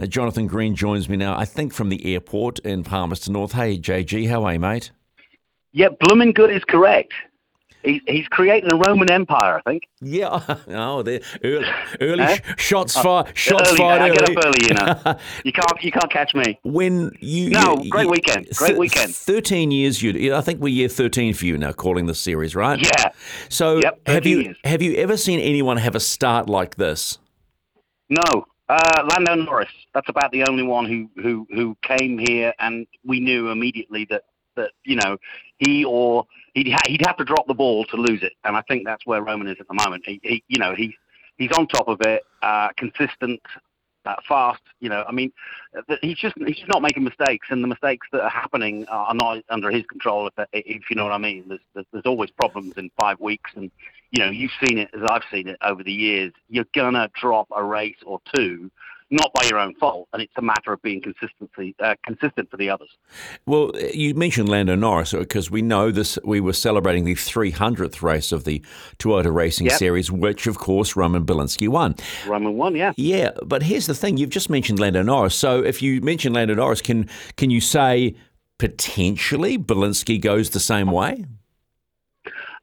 Uh, Jonathan Green joins me now, I think from the airport in Palmerston North. Hey, JG, how are you, mate? Yeah, blooming good is correct. He's, he's creating a Roman Empire, I think. Yeah. Oh, the early, early eh? shots fired. Shots early, fired. I early. get up early, you know. you can't you can't catch me. When you no, you, great weekend. Great th- weekend. Thirteen years. You. I think we're year thirteen for you now, calling the series, right? Yeah. So yep, have you years. have you ever seen anyone have a start like this? No. Uh, Lando Norris. That's about the only one who, who, who came here, and we knew immediately that, that you know he or he'd ha- he'd have to drop the ball to lose it, and I think that's where Roman is at the moment. He, he you know he he's on top of it, uh, consistent, uh, fast. You know, I mean, he's just he's just not making mistakes, and the mistakes that are happening are not under his control. If, if you know what I mean, there's, there's there's always problems in five weeks, and you know you've seen it as I've seen it over the years. You're gonna drop a race or two not by your own fault, and it's a matter of being consistency uh, consistent for the others. Well, you mentioned Lando Norris because we know this. We were celebrating the 300th race of the Toyota Racing yep. Series, which of course Roman Bilinski won. Roman won, yeah. Yeah, but here's the thing: you've just mentioned Lando Norris. So if you mention Lando Norris, can can you say potentially Bilinski goes the same way?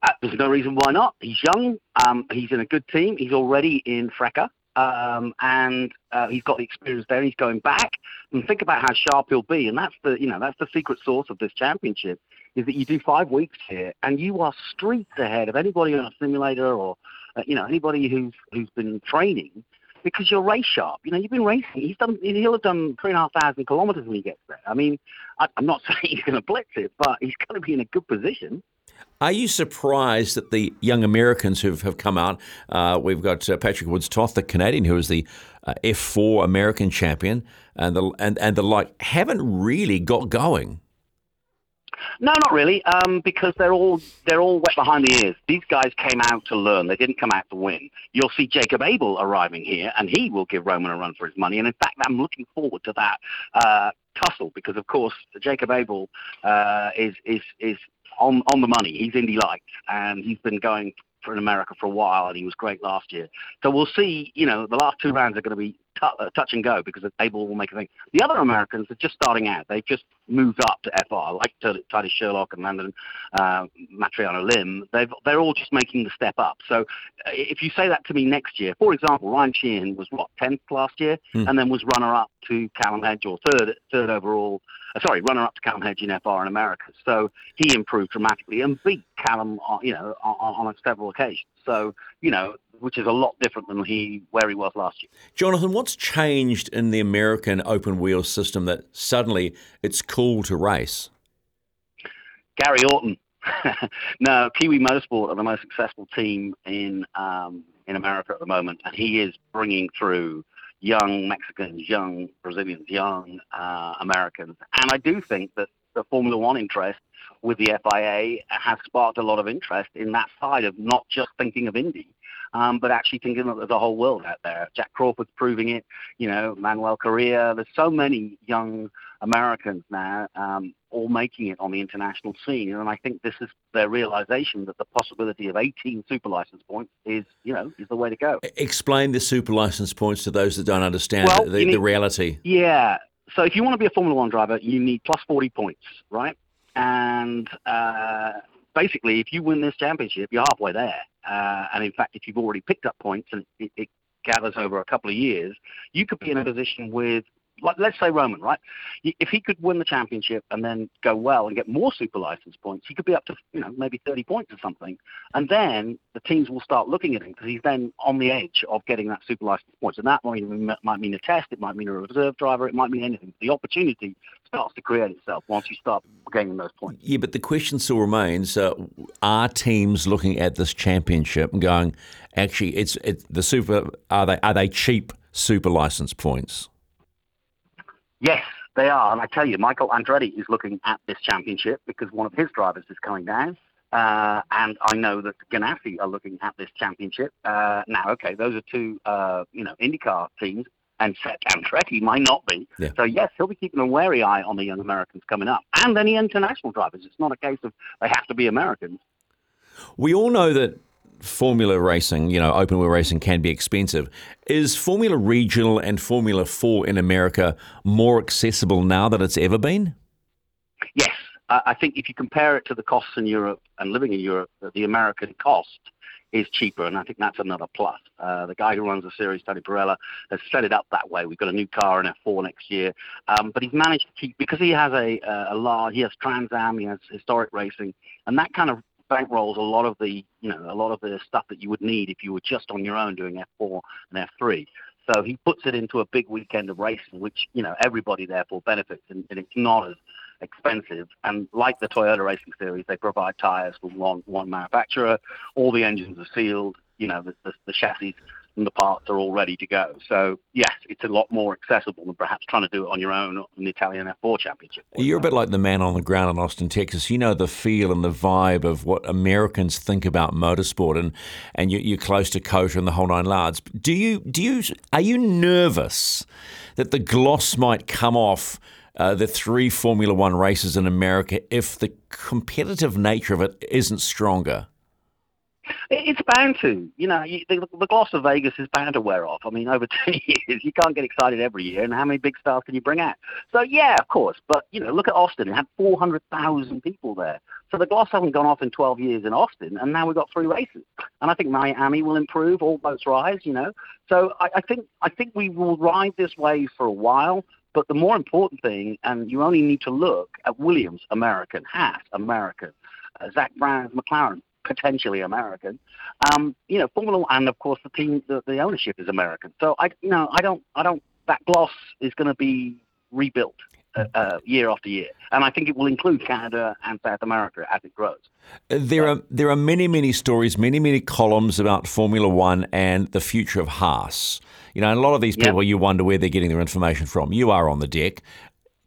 Uh, there's no reason why not. He's young. Um, he's in a good team. He's already in FRECA. Um, and uh, he's got the experience there. He's going back, and think about how sharp he'll be. And that's the you know that's the secret sauce of this championship is that you do five weeks here, and you are streets ahead of anybody on a simulator or uh, you know anybody who's who's been training because you're race sharp. You know you've been racing. He's done. He'll have done three and a half thousand kilometers when he gets there. I mean, I, I'm not saying he's going to blitz it, but he's going to be in a good position. Are you surprised that the young Americans who have come out? Uh, we've got uh, Patrick Woods Toth, the Canadian, who is the uh, F4 American champion, and the and, and the like, haven't really got going. No, not really, um, because they're all they're all wet behind the ears. These guys came out to learn; they didn't come out to win. You'll see Jacob Abel arriving here, and he will give Roman a run for his money. And in fact, I'm looking forward to that uh, tussle because, of course, Jacob Abel uh, is is is on on the money. He's Indy Lights, and he's been going for in America for a while, and he was great last year. So we'll see. You know, the last two rounds are going to be t- uh, touch and go because the table will make a thing. The other Americans are just starting out. They've just moved up to FR, like Titus Sherlock and Landon uh, Matriano Lim. They've they're all just making the step up. So uh, if you say that to me next year, for example, Ryan Sheehan was what tenth last year, Hmm. and then was runner up to Callum Hedge or third third overall. Uh, sorry, runner up to Callum Hedge in FR in America. So he improved dramatically and beat Callum, on, you know, on, on several occasions. So you know, which is a lot different than he where he was last year. Jonathan, what's changed in the American open wheel system that suddenly it's cool to race? Gary Orton. no, Kiwi Motorsport are the most successful team in um, in America at the moment, and he is bringing through young Mexicans, young Brazilians, young uh, Americans, and I do think that the Formula One interest with the FIA has sparked a lot of interest in that side of not just thinking of Indy, um, but actually thinking that there's a whole world out there. Jack Crawford's proving it, you know, Manuel Correa. There's so many young Americans now, um, all making it on the international scene, and I think this is their realization that the possibility of 18 super license points is, you know, is the way to go. Explain the super license points to those that don't understand Well, the, you the reality. Yeah. So if you want to be a Formula One driver, you need plus 40 points, right? And uh, basically, if you win this championship, you're halfway there. Uh, and in fact, if you've already picked up points and it, it gathers over a couple of years, you could be in a position with, like, let's say Roman, right? If he could win the championship and then go well and get more super license points, he could be up to, you know, maybe 30 points or something. And then the teams will start looking at him because he's then on the edge of getting that super license points. And that might mean, might mean a test, it might mean a reserve driver, it might mean anything. The opportunity starts to create itself once you start gaining those points. Yeah, but the question still remains: uh, Are teams looking at this championship and going, actually, it's it, the super? Are they are they cheap super license points? Yes, they are. And I tell you, Michael Andretti is looking at this championship because one of his drivers is coming down. Uh, and I know that Ganassi are looking at this championship. Uh, now, okay, those are two, uh, you know, IndyCar teams, and Seth Andretti might not be. Yeah. So, yes, he'll be keeping a wary eye on the young Americans coming up and any international drivers. It's not a case of they have to be Americans. We all know that Formula racing, you know, open wheel racing can be expensive. Is Formula Regional and Formula 4 in America more accessible now than it's ever been? Yes. I think if you compare it to the costs in Europe and living in Europe, the American cost is cheaper, and I think that's another plus. Uh, the guy who runs the series, Tony Parella, has set it up that way. We've got a new car in F4 next year, um, but he's managed to keep because he has a, a, a law. He has Trans Am, he has historic racing, and that kind of bankrolls a lot of the you know a lot of the stuff that you would need if you were just on your own doing F4 and F3. So he puts it into a big weekend of racing, which you know everybody therefore benefits, and, and it's not as expensive. And like the Toyota Racing Series, they provide tires from one one manufacturer. All the engines are sealed. You know the, the, the chassis and the parts are all ready to go. So yes, it's a lot more accessible than perhaps trying to do it on your own in the Italian F4 Championship. You're a bit like the man on the ground in Austin, Texas. You know the feel and the vibe of what Americans think about motorsport, and and you, are close to COTA and the whole nine yards. Do you do you are you nervous that the gloss might come off? Uh, the three Formula One races in America if the competitive nature of it isn't stronger? It's bound to. You know, the, the gloss of Vegas is bound to wear off. I mean, over 10 years, you can't get excited every year. And how many big stars can you bring out? So, yeah, of course. But, you know, look at Austin. It had 400,000 people there. So the gloss hasn't gone off in 12 years in Austin. And now we've got three races. And I think Miami will improve. All boats rise, you know. So I, I think I think we will ride this wave for a while. But the more important thing, and you only need to look at Williams, American, Haas, American, uh, Zak Brown's McLaren, potentially American. Um, you know, Formula One, and of course the team, the, the ownership is American. So I, you know, I don't, I don't. That gloss is going to be rebuilt. Uh, uh, year after year, and I think it will include Canada and South America as it grows. Uh, there are there are many many stories, many many columns about Formula One and the future of Haas. You know, and a lot of these people, yep. you wonder where they're getting their information from. You are on the deck.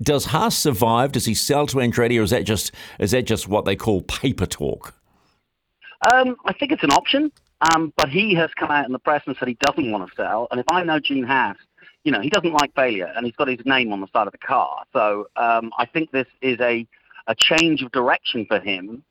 Does Haas survive? Does he sell to Andretti, or is that just is that just what they call paper talk? Um, I think it's an option, um, but he has come out in the press and said he doesn't want to sell. And if I know Gene Haas, you know, he doesn't like failure, and he's got his name on the side of the car. So um, I think this is a a change of direction for him,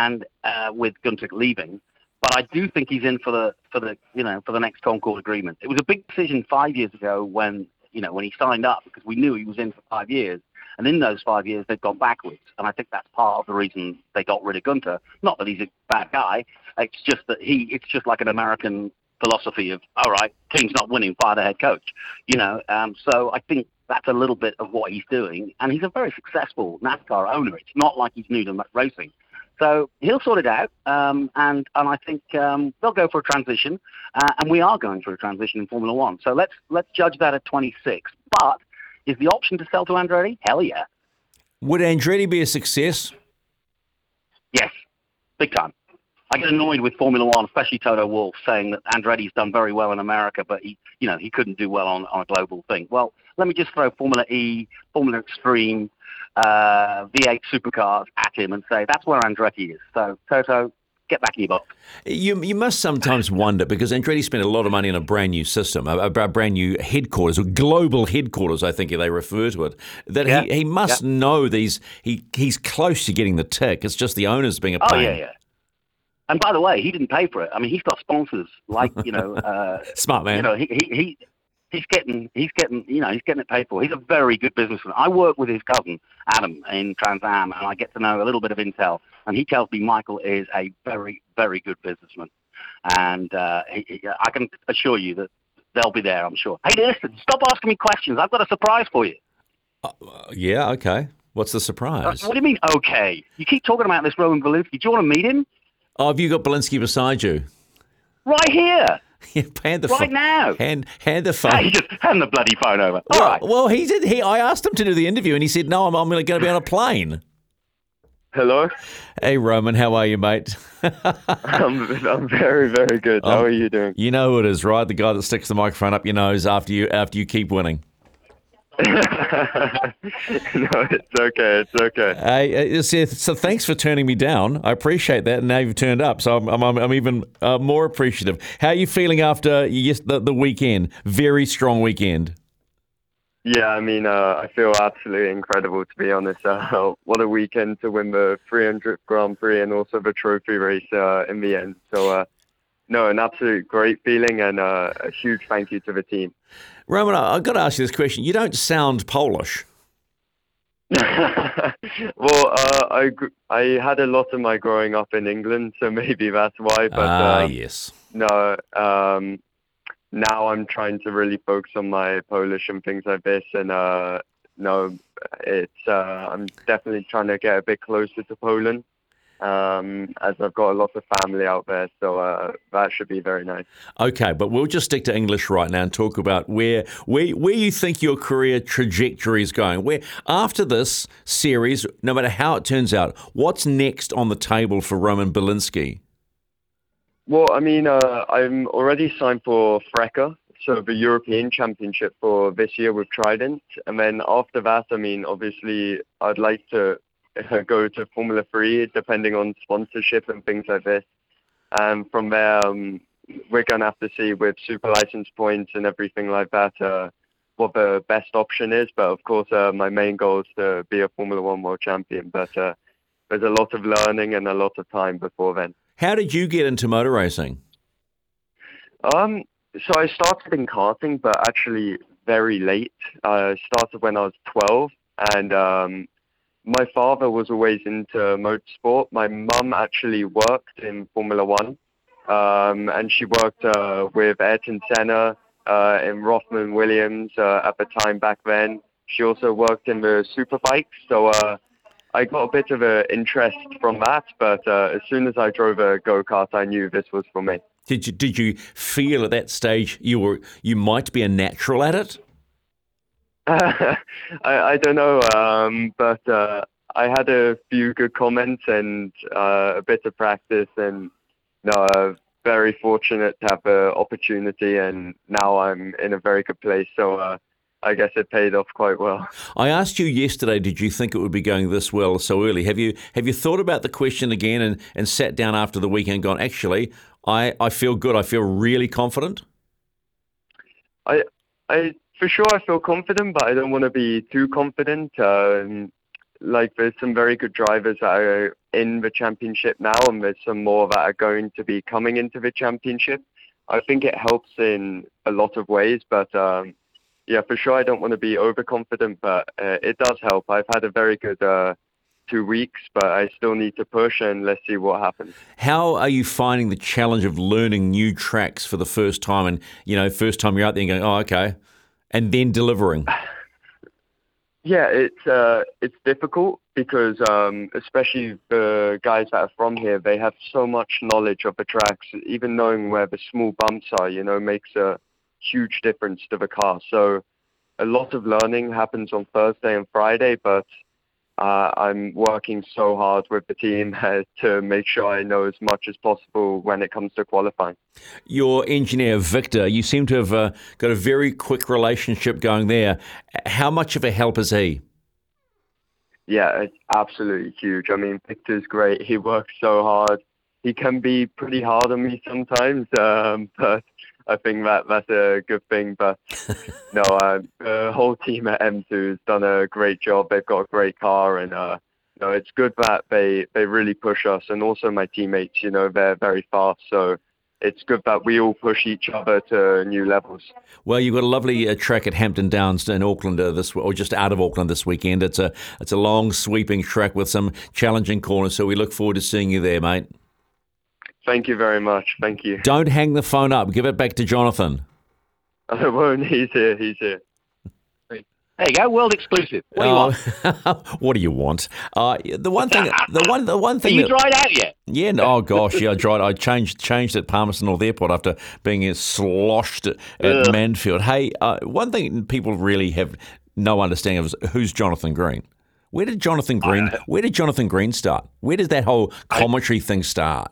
and uh, with Gunter leaving. But I do think he's in for the for the you know for the next Concorde agreement. It was a big decision five years ago when you know when he signed up because we knew he was in for five years. And in those five years, they've gone backwards. And I think that's part of the reason they got rid of Gunter. Not that he's a bad guy. It's just that he, it's just like an American philosophy of, all right, team's not winning, fire the head coach. You know, um, so I think that's a little bit of what he's doing. And he's a very successful NASCAR owner. It's not like he's new to racing. So he'll sort it out, um, and and I think um, they'll go for a transition, uh, and we are going for a transition in Formula One. So let's let's judge that at 26. But is the option to sell to Andretti? Hell yeah. Would Andretti be a success? Yes, big time. I get annoyed with Formula One, especially Toto Wolff, saying that Andretti's done very well in America, but he, you know, he couldn't do well on, on a global thing. Well, let me just throw Formula E, Formula Extreme, uh, V8 supercars at him and say that's where Andretti is. So Toto, get back in your box. You, you must sometimes wonder because Andretti spent a lot of money on a brand new system, a, a brand new headquarters, a global headquarters, I think they refer to it. That yeah. he, he must yeah. know these. He he's close to getting the tick. It's just the owners being a pain. Oh yeah, yeah. And by the way, he didn't pay for it. I mean, he's got sponsors like you know, uh, smart man. You know, he he. he he's getting he's getting you know he's getting it paid for. He's a very good businessman. I work with his cousin Adam in Trans Am, and I get to know a little bit of intel. And he tells me Michael is a very very good businessman, and uh, he, he, I can assure you that they'll be there. I'm sure. Hey, listen, stop asking me questions. I've got a surprise for you. Uh, yeah. Okay. What's the surprise? Uh, what do you mean? Okay. You keep talking about this Roman Bilinski. Do you want to meet him? Oh, have you got Bilinski beside you? Right here. Yeah, hand the right phone. now. Hand hand the phone. Hey, just hand the bloody phone over. All well, right. well, he did. He I asked him to do the interview, and he said, "No, I'm, I'm going to be on a plane." Hello. Hey Roman, how are you, mate? I'm I'm very very good. How um, are you doing? You know who it is, right? The guy that sticks the microphone up your nose after you after you keep winning. no, it's okay. It's okay. Uh, so thanks for turning me down. I appreciate that. And now you've turned up, so I'm, I'm, I'm even uh, more appreciative. How are you feeling after yes, the, the weekend? Very strong weekend. Yeah, I mean, uh, I feel absolutely incredible to be honest. Uh, what a weekend to win the 300th Grand Prix and also the trophy race uh, in the end. So, uh, no, an absolute great feeling and uh, a huge thank you to the team. Roman, I've got to ask you this question. You don't sound Polish. well, uh, I I had a lot of my growing up in England, so maybe that's why. But ah, uh, yes. No, um, now I'm trying to really focus on my Polish and things like this, and uh, no, it's uh, I'm definitely trying to get a bit closer to Poland um, as I've got a lot of family out there, so uh, that should be very nice. Okay, but we'll just stick to English right now and talk about where where where you think your career trajectory is going. Where after this series, no matter how it turns out, what's next on the table for Roman Bilinski? Well, I mean, uh, I'm already signed for FRECA, so the European Championship for this year with Trident, and then after that, I mean, obviously, I'd like to go to Formula Three, depending on sponsorship and things like this. And from there, um, we're going to have to see with super license points and everything like that uh, what the best option is. But of course, uh, my main goal is to be a Formula One world champion. But uh, there's a lot of learning and a lot of time before then. How did you get into motor racing? Um, so I started in karting, but actually very late. I started when I was 12, and um, my father was always into motorsport. My mum actually worked in Formula One, um, and she worked uh, with Ayrton Senna uh, in Rothman Williams uh, at the time back then. She also worked in the superbikes, so uh, I got a bit of an interest from that. But uh, as soon as I drove a go kart, I knew this was for me. Did you did you feel at that stage you were you might be a natural at it? I, I don't know, um, but uh, I had a few good comments and uh, a bit of practice, and no, uh, very fortunate to have the opportunity, and now I'm in a very good place. So. Uh, I guess it paid off quite well. I asked you yesterday, did you think it would be going this well so early? Have you have you thought about the question again and, and sat down after the weekend gone, actually, I, I feel good, I feel really confident? I I for sure I feel confident, but I don't want to be too confident. Um, like there's some very good drivers that are in the championship now, and there's some more that are going to be coming into the championship. I think it helps in a lot of ways, but um, yeah, for sure I don't want to be overconfident, but uh, it does help. I've had a very good uh, two weeks, but I still need to push, and let's see what happens. How are you finding the challenge of learning new tracks for the first time, and you know, first time you're out there and going, oh, okay, and then delivering? Yeah, it's uh, it's difficult because um, especially the guys that are from here, they have so much knowledge of the tracks. Even knowing where the small bumps are, you know, makes a huge difference to the car. So a lot of learning happens on Thursday and Friday, but uh, I'm working so hard with the team to make sure I know as much as possible when it comes to qualifying. Your engineer, Victor, you seem to have uh, got a very quick relationship going there. How much of a help is he? Yeah, it's absolutely huge. I mean, Victor's great. He works so hard. He can be pretty hard on me sometimes, um, but I think that that's a good thing. But no, uh, the whole team at M2 has done a great job. They've got a great car, and uh, you know, it's good that they they really push us, and also my teammates. You know, they're very fast, so it's good that we all push each other to new levels. Well, you've got a lovely uh, track at Hampton Downs in Auckland uh, this, or just out of Auckland this weekend. It's a it's a long sweeping track with some challenging corners, so we look forward to seeing you there, mate. Thank you very much. Thank you. Don't hang the phone up. Give it back to Jonathan. I won't. He's here. He's here. There you go, world exclusive. What do you want? what do you want? Uh, the one thing, the one, the one thing. Are you that, dried out yet? Yeah. No, oh gosh, yeah, I dried. I changed changed at Palmerston North Airport after being sloshed at, at Manfield. Hey, uh, one thing people really have no understanding of is who's Jonathan Green. Where did Jonathan Green? Where did Jonathan Green start? Where did that whole commentary thing start?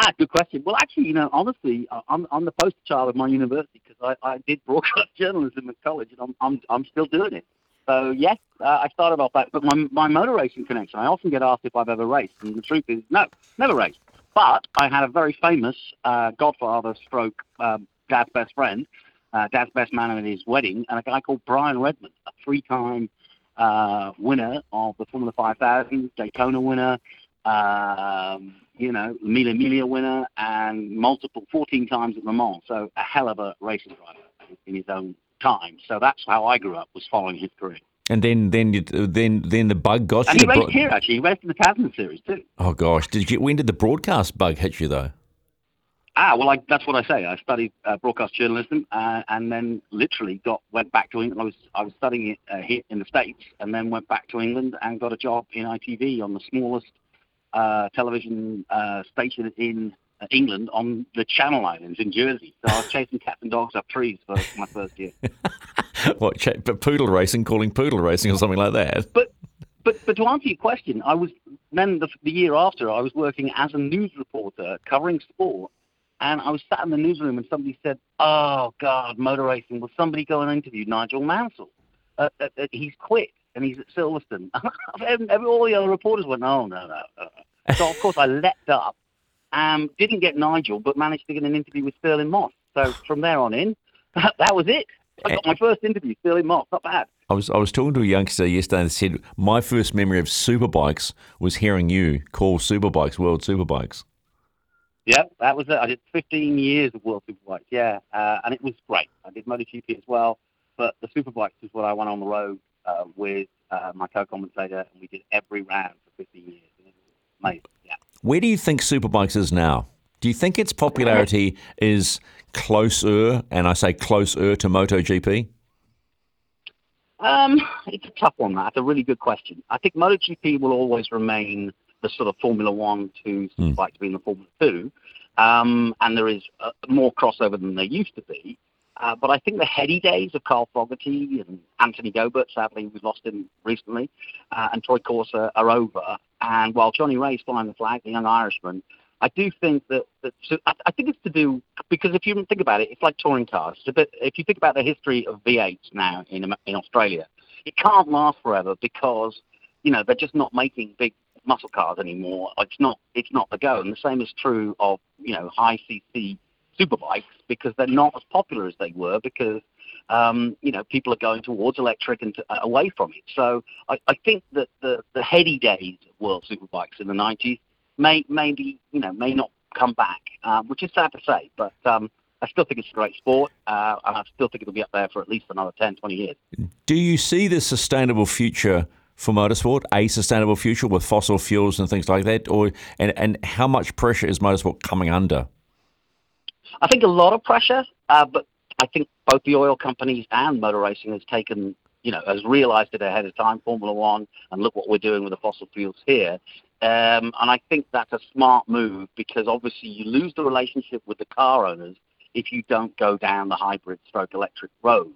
Ah, good question. Well, actually, you know, honestly, I'm, I'm the poster child of my university because I, I did broadcast journalism at college, and I'm, I'm, I'm still doing it. So, yes, uh, I started off that. But my, my motor racing connection, I often get asked if I've ever raced, and the truth is, no, never raced. But I had a very famous uh, godfather stroke um, dad's best friend, uh, dad's best man at his wedding, and a guy called Brian Redman, a three-time uh, winner of the Formula 5000, Daytona winner, um, you know, Mille Miglia winner and multiple 14 times at Le Mans. So a hell of a racing driver in his own time. So that's how I grew up, was following his career. And then, then, you, then, then the bug got And you. he to raced here, actually. He raced in the Tasman Series, too. oh gosh, did you? When did the broadcast bug hit you though? Ah, well, I, that's what I say. I studied uh, broadcast journalism, uh, and then literally got went back to England. I was I was studying it uh, here in the states, and then went back to England and got a job in ITV on the smallest uh, television uh, station in uh, England on the Channel Islands in Jersey. So I was chasing cats and dogs up trees for my first year. what? But poodle racing, calling poodle racing, or something like that. But but but to answer your question, I was then the, the year after I was working as a news reporter covering sport, and I was sat in the newsroom and somebody said, "Oh God, motor racing! Will somebody go and interview Nigel Mansell? Uh, uh, uh, he's quit and he's at Silverstone." All the other reporters went, "Oh no, no." No." So of course I leapt up, and didn't get Nigel, but managed to get an interview with Stirling Moss. So from there on in, that, that was it. I got my first interview, Stirling Moss. Not bad. I was I was talking to a youngster yesterday and said my first memory of superbikes was hearing you call superbikes World Superbikes. Yeah, that was it. I did 15 years of World Superbikes, yeah, uh, and it was great. I did MotoGP as well, but the Superbikes is what I went on the road uh, with uh, my co-commentator, and we did every round for 15 years. And it was amazing, yeah. Where do you think superbikes is now? Do you think its popularity is closer, and I say closer to MotoGP? Um, it's a tough one. That's a really good question. I think MotoGP will always remain the sort of Formula One to Hmm. like being the Formula Two, um, and there is uh, more crossover than there used to be. Uh, but I think the heady days of Carl Fogarty and Anthony Gobert, sadly we've lost him recently, uh, and Troy Corser are over. And while Johnny Rea's flying the flag, the young Irishman, I do think that, that so I, I think it's to do because if you think about it, it's like touring cars. It's a bit, if you think about the history of V8s now in in Australia, it can't last forever because you know they're just not making big muscle cars anymore. It's not it's not the go, and the same is true of you know high CC superbikes because they're not as popular as they were because um, you know people are going towards electric and to, uh, away from it. So I, I think that the the heady days of world superbikes in the 90s may maybe you know may not come back, um, which is sad to say, but. Um, I still think it's a great sport, uh, and I still think it'll be up there for at least another 10, 20 years. Do you see the sustainable future for motorsport, a sustainable future with fossil fuels and things like that, or and, and how much pressure is motorsport coming under? I think a lot of pressure, uh, but I think both the oil companies and motor racing has taken, you know, has realised it ahead of time. Formula One, and look what we're doing with the fossil fuels here. Um, and I think that's a smart move because obviously you lose the relationship with the car owners if you don't go down the hybrid stroke electric road.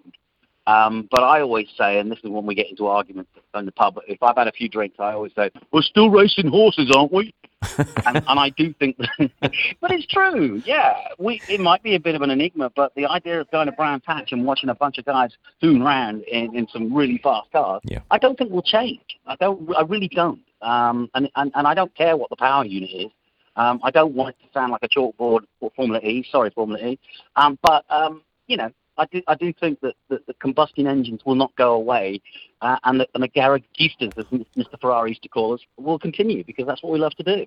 Um, but I always say, and this is when we get into arguments in the pub, if I've had a few drinks, I always say, we're still racing horses, aren't we? and, and I do think, but it's true. Yeah, we it might be a bit of an enigma, but the idea of going to Brands Hatch and watching a bunch of guys zoom around in, in some really fast cars, Yeah. I don't think will change. I don't. I really don't. Um, and, and and I don't care what the power unit is. Um, I don't want it to sound like a chalkboard for Formula E. Sorry, Formula E. Um, but um, you know, I do I do think that, that the combustion engines will not go away, uh, and the, and the garagistas, as Mr. Ferrari used to call us, will continue because that's what we love to do.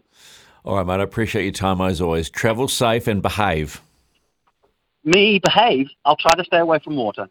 All right, mate. I appreciate your time as always. Travel safe and behave. Me behave. I'll try to stay away from water.